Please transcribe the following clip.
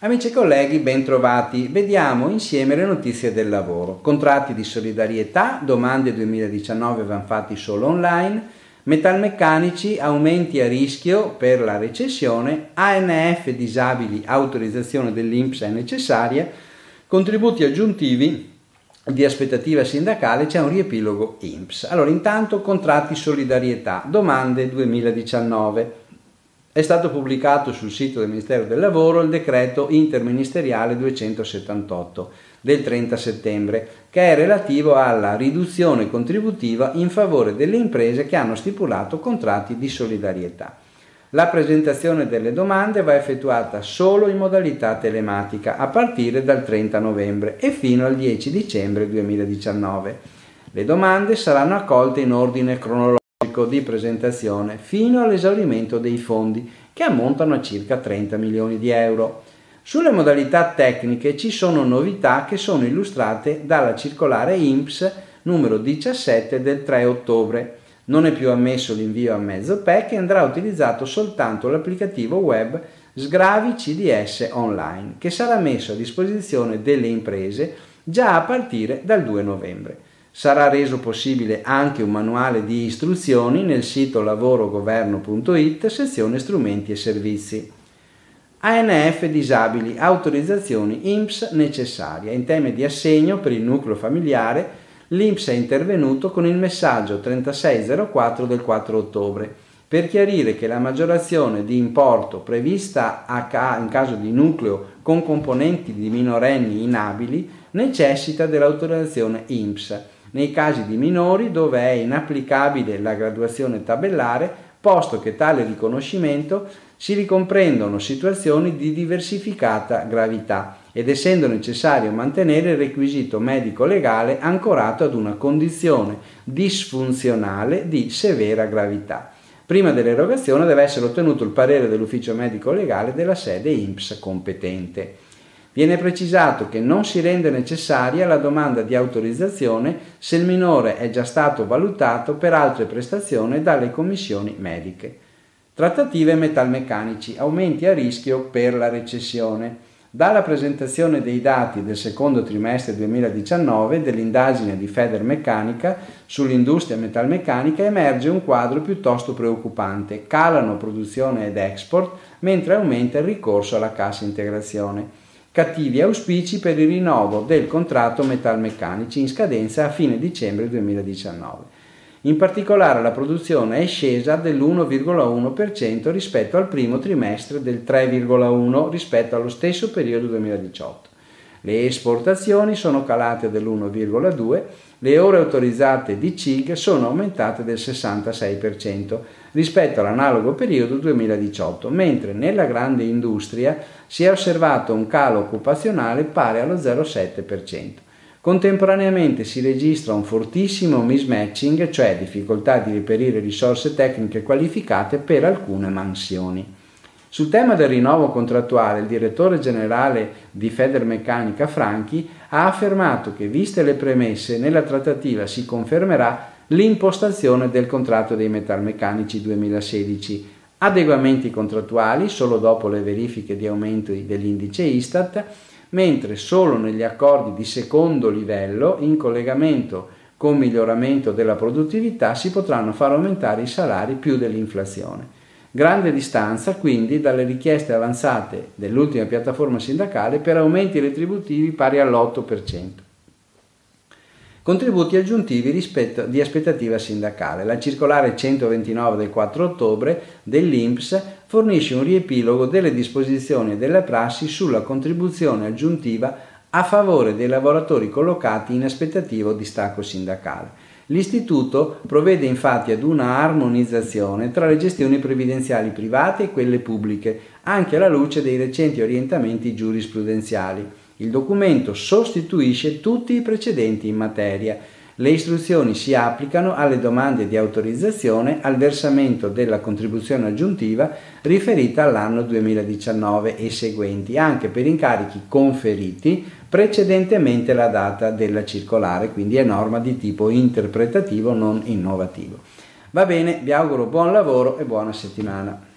Amici e colleghi, ben trovati. Vediamo insieme le notizie del lavoro. Contratti di solidarietà, domande 2019 vanno fatti solo online, metalmeccanici, aumenti a rischio per la recessione, ANF disabili, autorizzazione dell'Inps è necessaria, contributi aggiuntivi di aspettativa sindacale, c'è un riepilogo INPS. Allora, intanto contratti solidarietà, domande 2019. È stato pubblicato sul sito del Ministero del Lavoro il decreto interministeriale 278 del 30 settembre, che è relativo alla riduzione contributiva in favore delle imprese che hanno stipulato contratti di solidarietà. La presentazione delle domande va effettuata solo in modalità telematica a partire dal 30 novembre e fino al 10 dicembre 2019. Le domande saranno accolte in ordine cronologico di presentazione fino all'esaurimento dei fondi che ammontano a circa 30 milioni di euro. Sulle modalità tecniche ci sono novità che sono illustrate dalla circolare INPS numero 17 del 3 ottobre. Non è più ammesso l'invio a mezzo PEC e andrà utilizzato soltanto l'applicativo web Sgravi CDS Online, che sarà messo a disposizione delle imprese già a partire dal 2 novembre. Sarà reso possibile anche un manuale di istruzioni nel sito lavorogoverno.it, sezione strumenti e servizi. ANF disabili, autorizzazioni IMSS necessarie. In tema di assegno per il nucleo familiare, l'IMSS è intervenuto con il messaggio 3604 del 4 ottobre per chiarire che la maggiorazione di importo prevista in caso di nucleo con componenti di minorenni inabili necessita dell'autorizzazione IMSS nei casi di minori dove è inapplicabile la graduazione tabellare, posto che tale riconoscimento si ricomprendono situazioni di diversificata gravità ed essendo necessario mantenere il requisito medico-legale ancorato ad una condizione disfunzionale di severa gravità. Prima dell'erogazione deve essere ottenuto il parere dell'ufficio medico-legale della sede INPS competente. Viene precisato che non si rende necessaria la domanda di autorizzazione se il minore è già stato valutato per altre prestazioni dalle commissioni mediche. Trattative metalmeccanici, aumenti a rischio per la recessione. Dalla presentazione dei dati del secondo trimestre 2019 dell'indagine di Federmeccanica sull'industria metalmeccanica emerge un quadro piuttosto preoccupante. Calano produzione ed export mentre aumenta il ricorso alla cassa integrazione cattivi auspici per il rinnovo del contratto metalmeccanici in scadenza a fine dicembre 2019. In particolare la produzione è scesa dell'1,1% rispetto al primo trimestre del 3,1% rispetto allo stesso periodo 2018. Le esportazioni sono calate dell'1,2%, le ore autorizzate di CIG sono aumentate del 66% rispetto all'analogo periodo 2018, mentre nella grande industria si è osservato un calo occupazionale pari allo 0,7%. Contemporaneamente si registra un fortissimo mismatching, cioè difficoltà di reperire risorse tecniche qualificate per alcune mansioni. Sul tema del rinnovo contrattuale, il direttore generale di Federmeccanica Franchi ha affermato che, viste le premesse, nella trattativa si confermerà l'impostazione del contratto dei metalmeccanici 2016, adeguamenti contrattuali solo dopo le verifiche di aumento dell'indice Istat, mentre solo negli accordi di secondo livello, in collegamento con miglioramento della produttività, si potranno far aumentare i salari più dell'inflazione. Grande distanza quindi dalle richieste avanzate dell'ultima piattaforma sindacale per aumenti retributivi pari all'8%. Contributi aggiuntivi rispetto di aspettativa sindacale. La circolare 129 del 4 ottobre dell'INPS fornisce un riepilogo delle disposizioni e delle prassi sulla contribuzione aggiuntiva a favore dei lavoratori collocati in aspettativa o distacco sindacale. L'istituto provvede infatti ad una armonizzazione tra le gestioni previdenziali private e quelle pubbliche, anche alla luce dei recenti orientamenti giurisprudenziali. Il documento sostituisce tutti i precedenti in materia. Le istruzioni si applicano alle domande di autorizzazione al versamento della contribuzione aggiuntiva riferita all'anno 2019 e seguenti, anche per incarichi conferiti precedentemente la data della circolare, quindi è norma di tipo interpretativo non innovativo. Va bene, vi auguro buon lavoro e buona settimana.